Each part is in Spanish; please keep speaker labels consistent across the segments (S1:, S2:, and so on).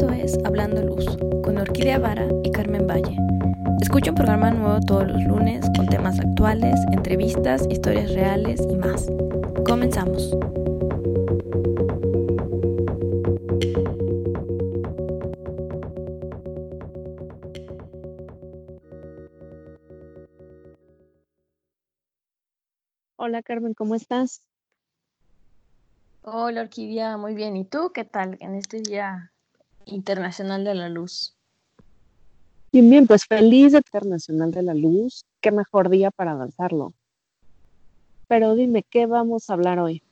S1: Esto es Hablando Luz con Orquídea Vara y Carmen Valle. Escucha un programa nuevo todos los lunes con temas actuales, entrevistas, historias reales y más. Comenzamos.
S2: Hola Carmen, ¿cómo estás?
S3: Hola Orquídea, muy bien. ¿Y tú qué tal en este Día Internacional de la Luz?
S2: Bien, bien, pues feliz Internacional de la Luz. Qué mejor día para avanzarlo. Pero dime, ¿qué vamos a hablar hoy?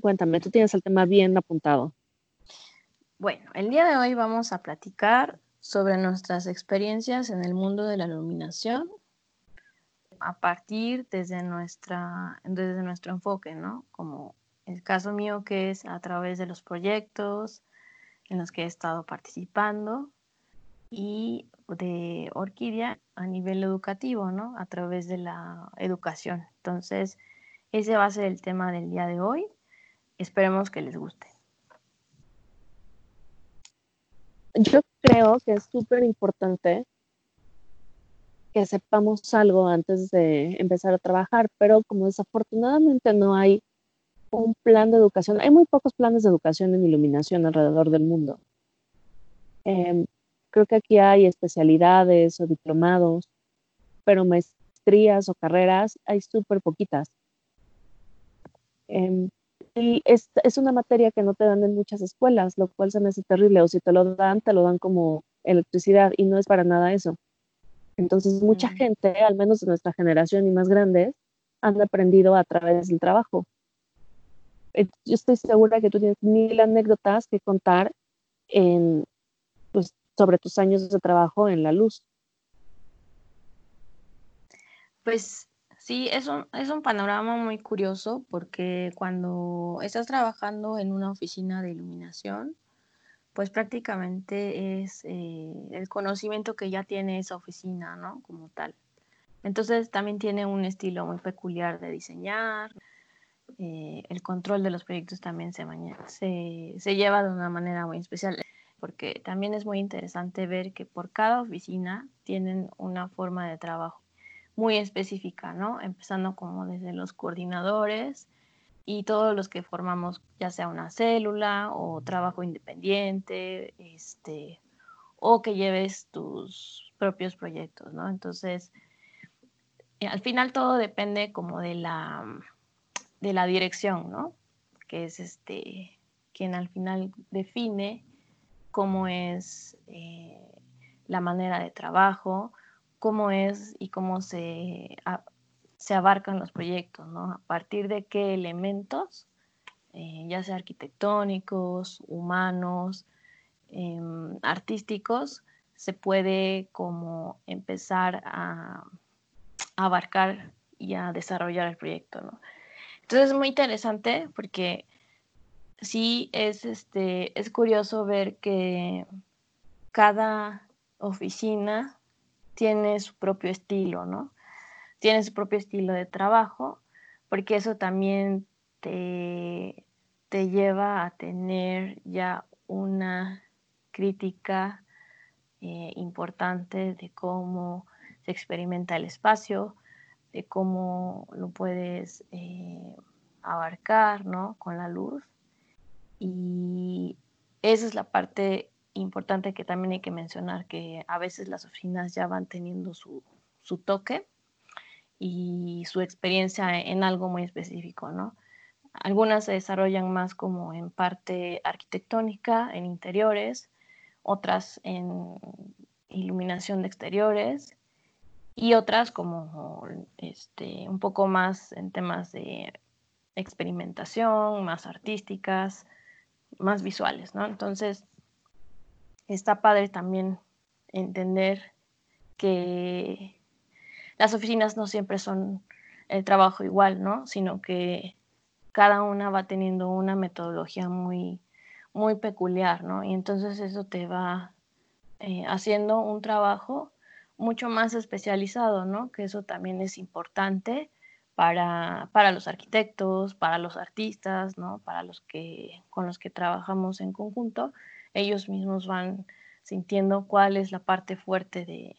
S2: Cuéntame, tú tienes el tema bien apuntado.
S3: Bueno, el día de hoy vamos a platicar sobre nuestras experiencias en el mundo de la iluminación a partir desde, nuestra, desde nuestro enfoque, ¿no? Como el caso mío que es a través de los proyectos en los que he estado participando y de Orquídea a nivel educativo, ¿no? A través de la educación. Entonces, ese va a ser el tema del día de hoy. Esperemos que les guste.
S2: Yo creo que es súper importante que sepamos algo antes de empezar a trabajar, pero como desafortunadamente no hay un plan de educación. Hay muy pocos planes de educación en iluminación alrededor del mundo. Em, creo que aquí hay especialidades o diplomados, pero maestrías o carreras hay súper poquitas. Em, y es, es, una materia que no te dan en muchas escuelas, lo cual se me hace terrible. O si te lo dan, te lo dan como electricidad y no es para nada eso. Entonces, mucha gente, al menos de nuestra generación y más grandes, han aprendido a través del trabajo. Eh, yo estoy segura que tú tienes mil anécdotas que contar en, pues, sobre tus años de trabajo en la luz.
S3: Pues sí, es un, es un panorama muy curioso porque cuando estás trabajando en una oficina de iluminación, pues prácticamente es eh, el conocimiento que ya tiene esa oficina, ¿no? Como tal. Entonces también tiene un estilo muy peculiar de diseñar, eh, el control de los proyectos también se, se, se lleva de una manera muy especial, porque también es muy interesante ver que por cada oficina tienen una forma de trabajo muy específica, ¿no? Empezando como desde los coordinadores y todos los que formamos ya sea una célula o trabajo independiente, este, o que lleves tus propios proyectos, ¿no? Entonces, eh, al final todo depende como de la de la dirección, ¿no? Que es este quien al final define cómo es eh, la manera de trabajo, cómo es y cómo se, se abarcan los proyectos, ¿no? A partir de qué elementos, eh, ya sea arquitectónicos, humanos, em, artísticos, se puede como empezar a, a abarcar y a desarrollar el proyecto, ¿no? Entonces es muy interesante porque sí es, este, es curioso ver que cada oficina tiene su propio estilo, ¿no? Tiene su propio estilo de trabajo, porque eso también te, te lleva a tener ya una crítica eh, importante de cómo se experimenta el espacio, de cómo lo puedes eh, abarcar, ¿no? Con la luz. Y esa es la parte importante que también hay que mencionar, que a veces las oficinas ya van teniendo su, su toque y su experiencia en algo muy específico, ¿no? Algunas se desarrollan más como en parte arquitectónica, en interiores, otras en iluminación de exteriores y otras como este, un poco más en temas de experimentación, más artísticas, más visuales, ¿no? Entonces, está padre también entender que las oficinas no siempre son el trabajo igual, ¿no? Sino que cada una va teniendo una metodología muy, muy peculiar, ¿no? Y entonces eso te va eh, haciendo un trabajo mucho más especializado, ¿no? Que eso también es importante para, los arquitectos, para los artistas, ¿no? Para los que con los que trabajamos en conjunto, ellos mismos van sintiendo cuál es la parte fuerte de,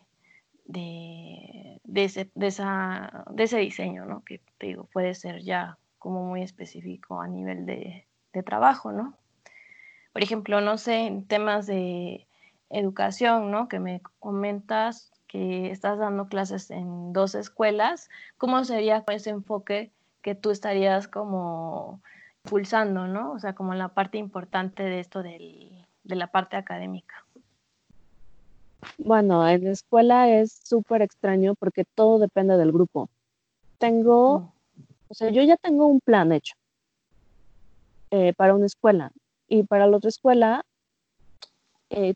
S3: de, ese, de, esa, de ese diseño, ¿no? Que te digo, puede ser ya como muy específico a nivel de, de trabajo, ¿no? Por ejemplo, no sé, en temas de educación, ¿no? Que me comentas que estás dando clases en dos escuelas, ¿cómo sería ese enfoque que tú estarías como pulsando, ¿no? O sea, como la parte importante de esto del, de la parte académica.
S2: Bueno, en la escuela es súper extraño porque todo depende del grupo. Tengo, mm. o sea, yo ya tengo un plan hecho eh, para una escuela y para la otra escuela eh,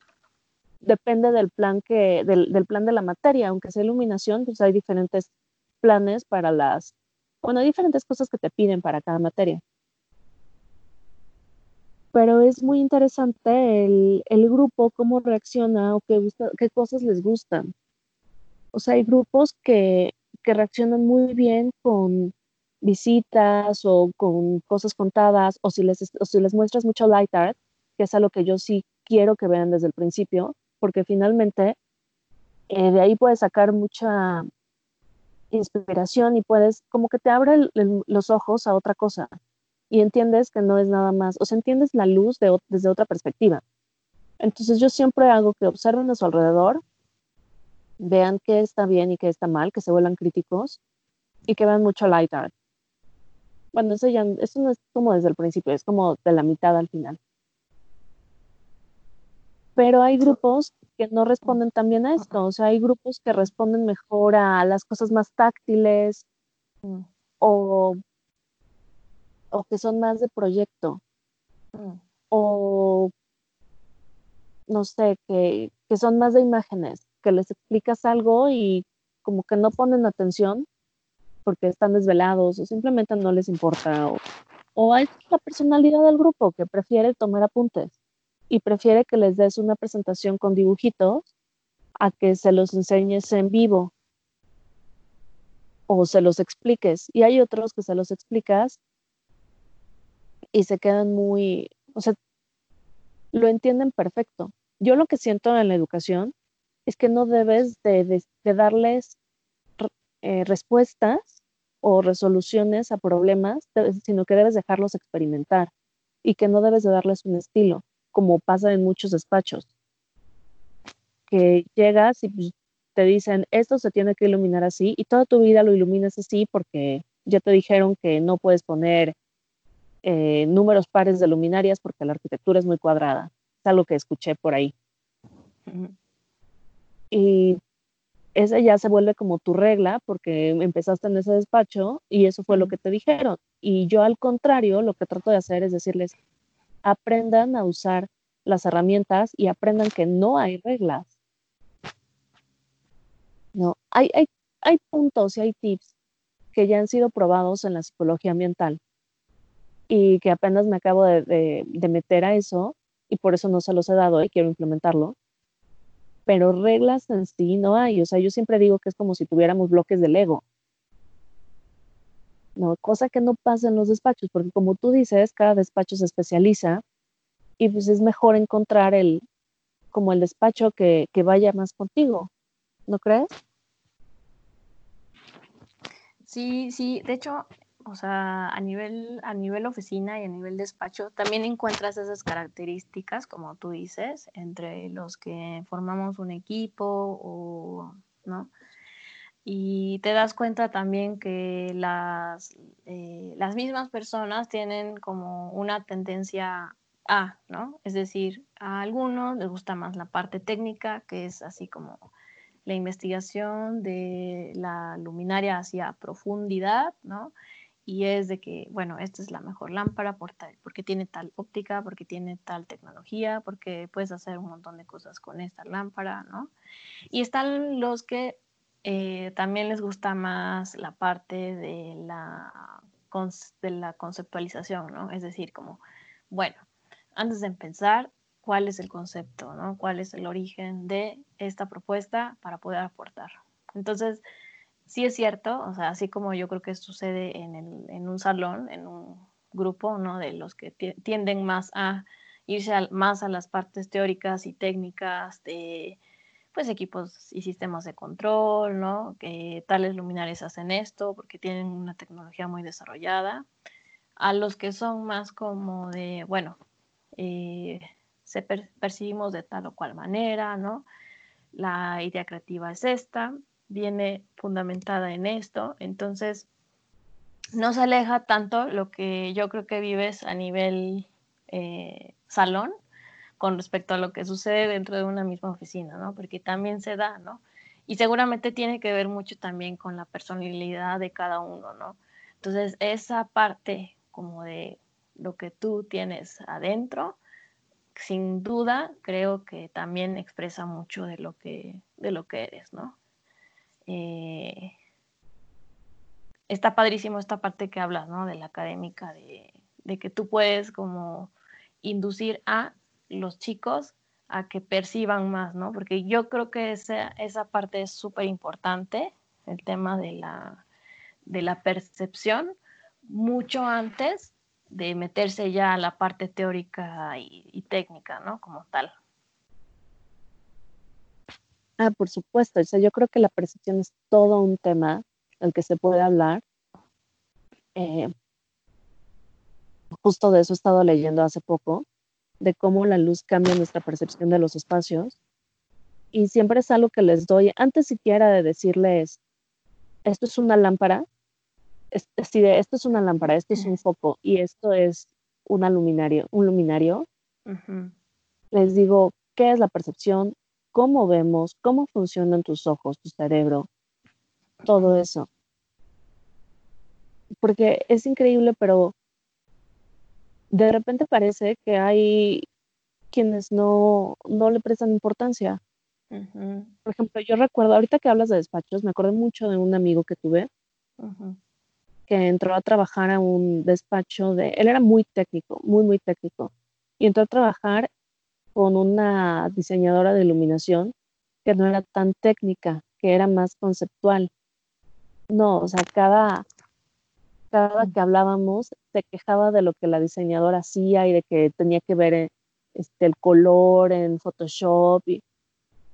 S2: depende del plan que, del, del, plan de la materia, aunque sea iluminación, pues hay diferentes planes para las, bueno, hay diferentes cosas que te piden para cada materia pero es muy interesante el, el grupo, cómo reacciona o qué, gusta, qué cosas les gustan. O sea, hay grupos que, que reaccionan muy bien con visitas o con cosas contadas, o si les, o si les muestras mucho light art, que es algo que yo sí quiero que vean desde el principio, porque finalmente eh, de ahí puedes sacar mucha inspiración y puedes, como que te abre los ojos a otra cosa y entiendes que no es nada más, o sea, entiendes la luz desde otra perspectiva. Entonces yo siempre hago que observen a su alrededor, vean qué está bien y qué está mal, que se vuelvan críticos y que vean mucho light art. Bueno, eso, ya, eso no es como desde el principio, es como de la mitad al final. Pero hay grupos que no responden también a esto, o sea, hay grupos que responden mejor a las cosas más táctiles mm. o o que son más de proyecto. Mm. O no sé, que, son más de imágenes, que les explicas algo y como que no ponen atención porque están desvelados o simplemente no les importa. O, o hay la personalidad del grupo que prefiere tomar apuntes y prefiere que les des una presentación con dibujitos a que se los enseñes en vivo o se los expliques. Y hay otros que se los explicas y se quedan muy, o sea, lo entienden perfecto. Yo lo que siento en la educación es que no debes de, darles eh, respuestas o resoluciones a problemas, sino que debes dejarlos experimentar y que no debes de darles un estilo, como pasa en muchos despachos, que llegas y pues, te dicen, esto se tiene que iluminar así y toda tu vida lo iluminas así porque ya te dijeron que no puedes poner eh, números pares de luminarias porque la arquitectura es muy cuadrada. Es algo que escuché por ahí. Y esa ya se vuelve como tu regla porque empezaste en ese despacho y eso fue lo que te dijeron. Y yo al contrario, lo que trato de hacer es decirles, aprendan a usar las herramientas y aprendan que no hay reglas. No, hay, hay, hay puntos y hay tips que ya han sido probados en la psicología ambiental y que apenas me acabo de, meter a eso y por eso no se los he dado y quiero implementarlo. Pero reglas en sí no hay. O sea, yo siempre digo que es como si tuviéramos bloques de Lego. No, cosa que no pasa en los despachos, porque como tú dices, cada despacho se especializa y pues es mejor encontrar el, como el despacho que, que vaya más contigo, ¿no crees?
S3: Sí, sí, de hecho, o sea, a nivel, a nivel oficina y a nivel despacho, también encuentras esas características, como tú dices, entre los que formamos un equipo o, ¿no? Y te das cuenta también que las, eh, las mismas personas tienen como una tendencia a, ¿no? Es decir, a algunos les gusta más la parte técnica, que es así como la investigación de la luminaria hacia profundidad, ¿no? y es de que, bueno, esta es la mejor lámpara por porque tiene tal óptica, porque tiene tal tecnología, porque puedes hacer un montón de cosas con esta lámpara, ¿no? Y están los que eh, también les gusta más la parte de la, de la conceptualización, ¿no? Es decir, como, bueno, antes de empezar, ¿cuál es el concepto, ¿no? ¿Cuál es el origen de esta propuesta para poder aportar? Entonces, sí es cierto, o sea, así como yo creo que sucede en, el, en un salón, en un grupo, ¿no? De los que tienden más a irse más a las partes teóricas y técnicas de pues equipos y sistemas de control, ¿no? Que tales luminarias hacen esto porque tienen una tecnología muy desarrollada. A los que son más como de, bueno, eh, se percibimos de tal o cual manera, ¿no? La idea creativa es esta, viene fundamentada en esto, entonces no se aleja tanto lo que yo creo que vives a nivel eh, salón con respecto a lo que sucede dentro de una misma oficina, ¿no? Porque también se da, ¿no? Y seguramente tiene que ver mucho también con la personalidad de cada uno, ¿no? Entonces, esa parte como de lo que tú tienes adentro, sin duda creo que también expresa mucho de lo que, de lo que eres, ¿no? Eh, está padrísimo esta parte que hablas, ¿no? De la académica, de, de que tú puedes como inducir a los chicos a que perciban más, ¿no? Porque yo creo que esa, esa parte es súper importante, el tema de la, de la percepción, mucho antes de meterse ya a la parte teórica y, técnica, ¿no? Como tal.
S2: Ah, por supuesto. O sea, yo creo que la percepción es todo un tema del que se puede hablar. Eh, justo de eso he estado leyendo hace poco de cómo la luz cambia nuestra percepción de los espacios. Y siempre es algo que les doy, antes siquiera de decirles, esto es una lámpara, es, esto es una lámpara, esto es un foco y esto es una luminario, un luminario, les digo, ¿qué es la percepción? ¿Cómo vemos? ¿Cómo funcionan tus ojos, tu cerebro? Todo eso. Porque es increíble, pero de repente parece que hay quienes no, no le prestan importancia. Por ejemplo, yo recuerdo, ahorita que hablas de despachos, me acordé mucho de un amigo que tuve que entró a trabajar a un despacho de, él era muy técnico, muy, muy técnico, y entró a trabajar con una diseñadora de iluminación que no era tan técnica, que era más conceptual. No, o sea, cada, cada que hablábamos se quejaba de lo que la diseñadora hacía y de que tenía que ver eh, este, el color en Photoshop, y,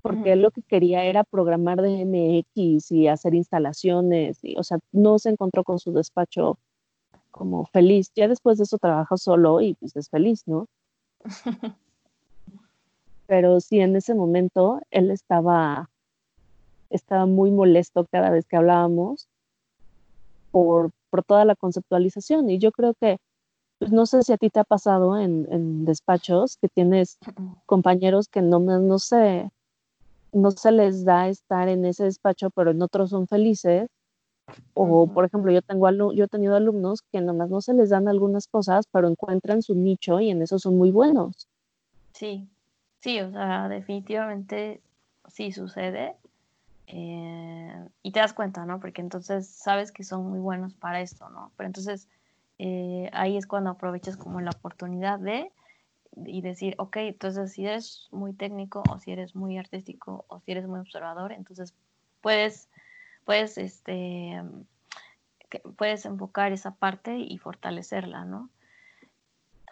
S2: porque él lo que quería era programar de MX y hacer instalaciones, y, o sea, no se encontró con su despacho como feliz. Ya después de eso trabaja solo y pues es feliz, ¿no? Pero sí, en ese momento él estaba, estaba muy molesto cada vez que hablábamos por, por toda la conceptualización. Y yo creo que, pues no sé si a ti te ha pasado en, despachos que tienes compañeros que no, no, se, no se les da estar en ese despacho, pero en otros son felices. O, por ejemplo, yo, tengo yo he tenido alumnos que nomás no se les dan algunas cosas, pero encuentran su nicho y en eso son muy buenos.
S3: Sí, sí, o sea, definitivamente sí sucede. Eh, y te das cuenta, ¿no? Porque entonces sabes que son muy buenos para esto, ¿no? Pero entonces eh, ahí es cuando aprovechas como la oportunidad de y decir, ok, entonces si eres muy técnico o si eres muy artístico o si eres muy observador, entonces puedes, puedes, este, puedes enfocar esa parte y fortalecerla, ¿no?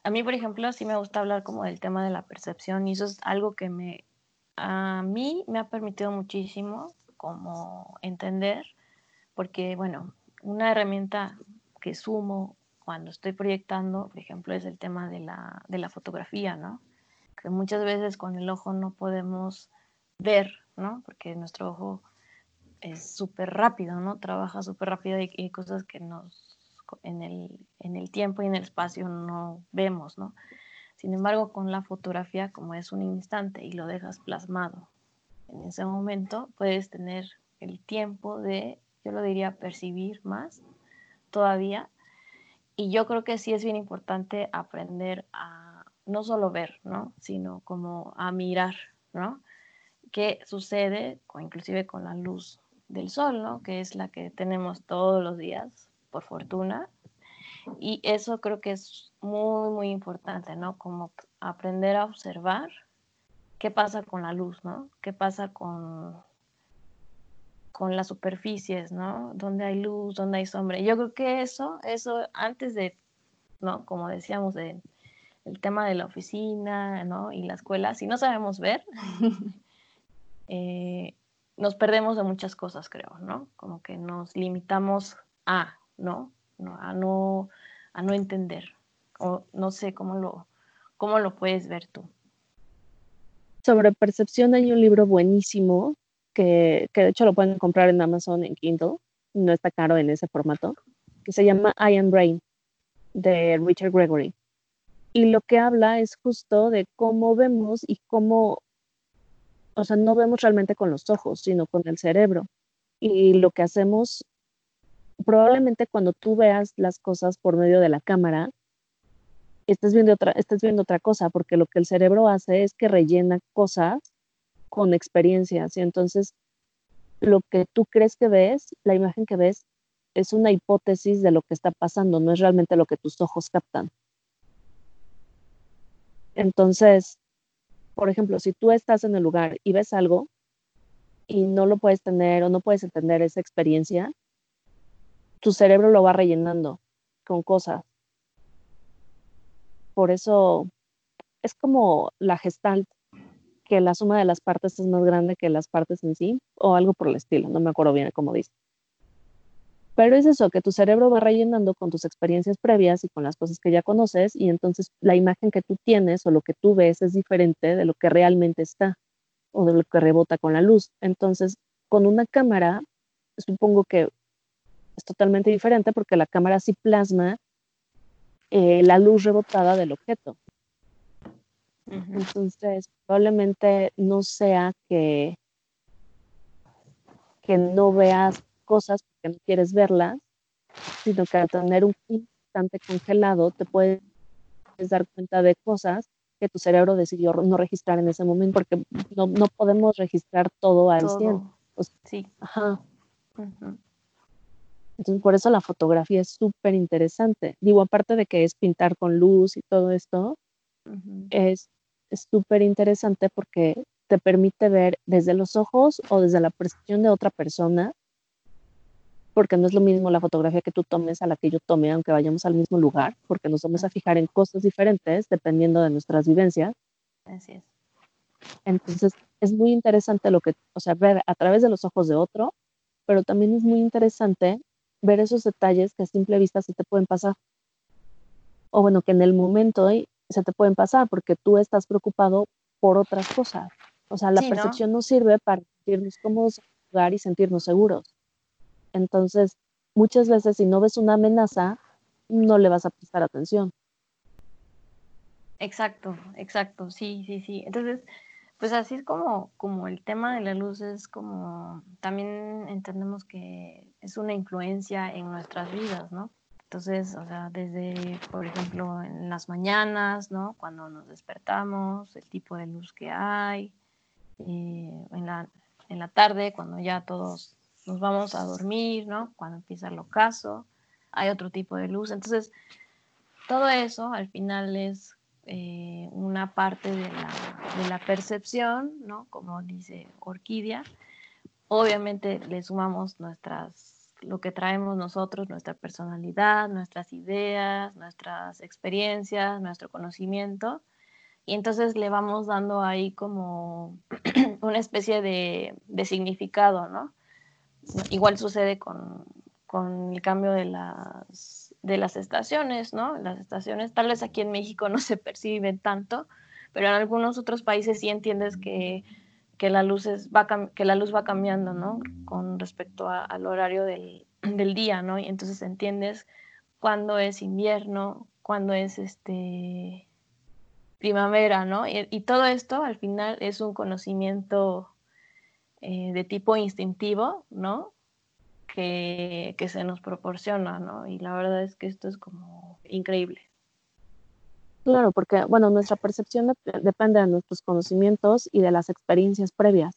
S3: A mí, por ejemplo, sí me gusta hablar como del tema de la percepción y eso es algo que me, a mí me ha permitido muchísimo como entender, porque bueno, una herramienta que sumo cuando estoy proyectando, por ejemplo, es el tema de la, de la fotografía, ¿no? Que muchas veces con el ojo no podemos ver, ¿no? Porque nuestro ojo es súper rápido, ¿no? Trabaja súper rápido y hay cosas que nos en el, en el tiempo y en el espacio no vemos, ¿no? Sin embargo, con la fotografía, como es un instante y lo dejas plasmado en ese momento puedes tener el tiempo de, yo lo diría, percibir más todavía. Y yo creo que sí es bien importante aprender a no solo ver, ¿no? Sino como a mirar, ¿no? ¿Qué sucede, inclusive con la luz del sol, ¿no? Que es la que tenemos todos los días, por fortuna. Y eso creo que es muy, muy importante, ¿no? Como aprender a observar qué pasa con la luz, ¿no? ¿Qué pasa con, con las superficies, ¿no? Dónde hay luz, dónde hay sombra. Yo creo que eso, eso antes de, ¿no? Como decíamos, de, el tema de la oficina, ¿no? Y la escuela, si no sabemos ver, eh, nos perdemos de muchas cosas, creo, ¿no? Como que nos limitamos a, ¿no? A no, a no entender. O no sé cómo lo, cómo lo puedes ver tú.
S2: Sobre percepción hay un libro buenísimo que, que de hecho lo pueden comprar en Amazon en Kindle, no está caro en ese formato, que se llama I Am Brain de Richard Gregory. Y lo que habla es justo de cómo vemos y cómo, o sea, no vemos realmente con los ojos, sino con el cerebro. Y lo que hacemos, probablemente cuando tú veas las cosas por medio de la cámara, estés viendo otra, estés viendo otra cosa, porque lo que el cerebro hace es que rellena cosas con experiencias. Y entonces, lo que tú crees que ves, la imagen que ves, es una hipótesis de lo que está pasando, no es realmente lo que tus ojos captan. Entonces, por ejemplo, si tú estás en el lugar y ves algo y no lo puedes tener o no puedes entender esa experiencia, tu cerebro lo va rellenando con cosas. Por eso es como la gestalt, que la suma de las partes es más grande que las partes en sí, o algo por el estilo, no me acuerdo bien cómo dice. Pero es eso, que tu cerebro va rellenando con tus experiencias previas y con las cosas que ya conoces y entonces la imagen que tú tienes o lo que tú ves es diferente de lo que realmente está o de lo que rebota con la luz. Entonces, con una cámara, supongo que es totalmente diferente porque la cámara sí plasma eh, la luz rebotada del objeto. Entonces, probablemente no sea que, que no veas cosas porque no quieres verlas, sino que al tener un instante congelado te puedes dar cuenta de cosas que tu cerebro decidió no registrar en ese momento, porque no, no podemos registrar todo al 100.
S3: sí.
S2: Ajá. Entonces, por eso la fotografía es súper interesante. Digo, aparte de que es pintar con luz y todo esto, es súper interesante porque te permite ver desde los ojos o desde la percepción de otra persona porque no es lo mismo la fotografía que tú tomes a la que yo tome, aunque vayamos al mismo lugar, porque nos vamos a fijar en cosas diferentes dependiendo de nuestras vivencias.
S3: Así es.
S2: Entonces, es muy interesante lo que, o sea, ver a través de los ojos de otro, pero también es muy interesante ver esos detalles que a simple vista se te pueden pasar. O bueno, que en el momento se te pueden pasar porque tú estás preocupado por otras cosas. O sea, la percepción ¿no? sirve para sentirnos cómodos en lugar y sentirnos seguros. Entonces, muchas veces si no ves una amenaza, no le vas a prestar atención.
S3: Exacto, exacto, sí, sí, sí. Entonces, pues así es como, como el tema de la luz es como, también entendemos que es una influencia en nuestras vidas, ¿no? Entonces, o sea, desde, por ejemplo, en las mañanas, ¿no? Cuando nos despertamos, el tipo de luz que hay, eh, en, la, en la tarde, cuando ya todos nos vamos a dormir, ¿no? Cuando empieza el ocaso, hay otro tipo de luz. Entonces, todo eso al final es eh, una parte de la, percepción, ¿no? Como dice Orquídea. Obviamente le sumamos nuestras, lo que traemos nosotros, nuestra personalidad, nuestras ideas, nuestras experiencias, nuestro conocimiento. Y entonces le vamos dando ahí como una especie de, de significado, ¿no? Igual sucede con, el cambio de las, de las estaciones, ¿no? Las estaciones, tal vez aquí en México no se perciben tanto, pero en algunos otros países sí entiendes que, la, luz va, que la luz va cambiando, ¿no? Con respecto al horario del, día, ¿no? Y entonces entiendes cuándo es invierno, cuándo es este primavera, ¿no? y, todo esto al final es un conocimiento eh, de tipo instintivo, ¿no? Que, se nos proporciona, ¿no? Y la verdad es que esto es como increíble.
S2: Claro, porque, bueno, nuestra percepción depende de nuestros conocimientos y de las experiencias previas.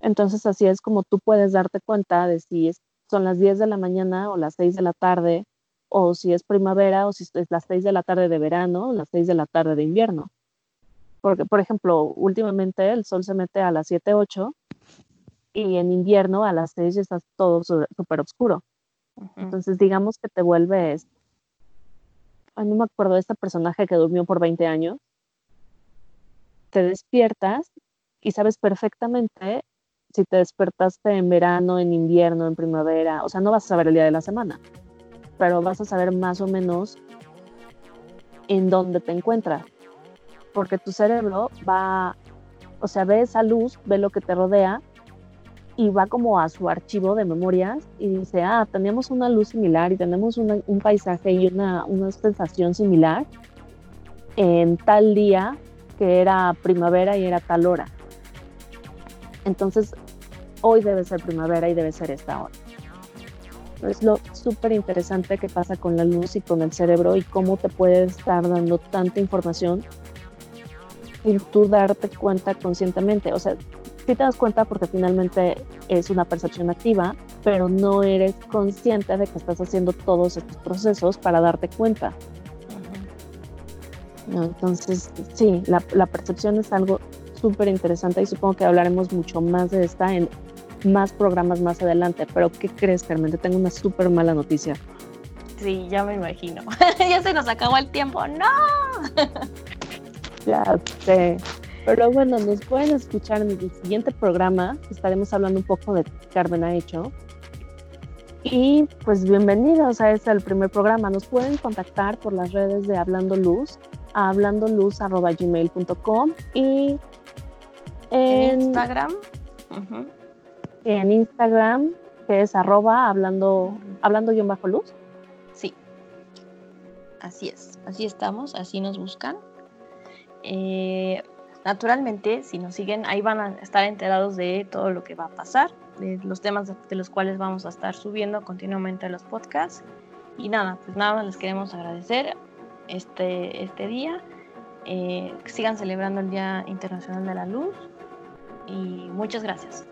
S2: Entonces, así es como tú puedes darte cuenta de si son las 10 de la mañana o las 6 de la tarde, o si es primavera, o si es las 6 de la tarde de verano, o las 6 de la tarde de invierno. Porque, por ejemplo, últimamente el sol se mete a las 7, 8 y en invierno a las 6 está todo súper oscuro. Entonces, digamos que te vuelves no me acuerdo de este personaje que durmió por 20 años, te despiertas y sabes perfectamente si te despertaste en verano, en invierno, en primavera, o sea, no vas a saber el día de la semana, pero vas a saber más o menos en dónde te encuentras, porque tu cerebro va, o sea, ve esa luz, ve lo que te rodea y va como a su archivo de memorias y dice, ah, teníamos una luz similar y tenemos un paisaje y una, una sensación similar en tal día que era primavera y era tal hora. Entonces, hoy debe ser primavera y debe ser esta hora. Es lo súper interesante que pasa con la luz y con el cerebro y cómo te puede estar dando tanta información y tú darte cuenta conscientemente. O sea, sí te das cuenta porque finalmente es una percepción activa, pero no eres consciente de que estás haciendo todos estos procesos para darte cuenta. Entonces, sí, la, la percepción es algo súper interesante y supongo que hablaremos mucho más de esta en más programas más adelante. Pero, ¿qué crees, Carmen? Te tengo una súper mala noticia.
S3: Sí, ya me imagino. ya se nos acabó el tiempo. ¡No!
S2: ya sé. Pero bueno, nos pueden escuchar en el siguiente programa. Estaremos hablando un poco de Carmen ha hecho. Y pues bienvenidos a este el primer programa. Nos pueden contactar por las redes de Hablando Luz, a hablandoluz.gmail.com y
S3: en, Instagram.
S2: En Instagram, que es arroba hablando, hablando yo bajo luz.
S3: Sí. Así es. Así estamos, así nos buscan. Eh, naturalmente, si nos siguen, ahí van a estar enterados de todo lo que va a pasar, de los temas de los cuales vamos a estar subiendo continuamente los podcasts. Y nada, pues nada les queremos agradecer este, este día. Eh, sigan celebrando el Día Internacional de la Luz y muchas gracias.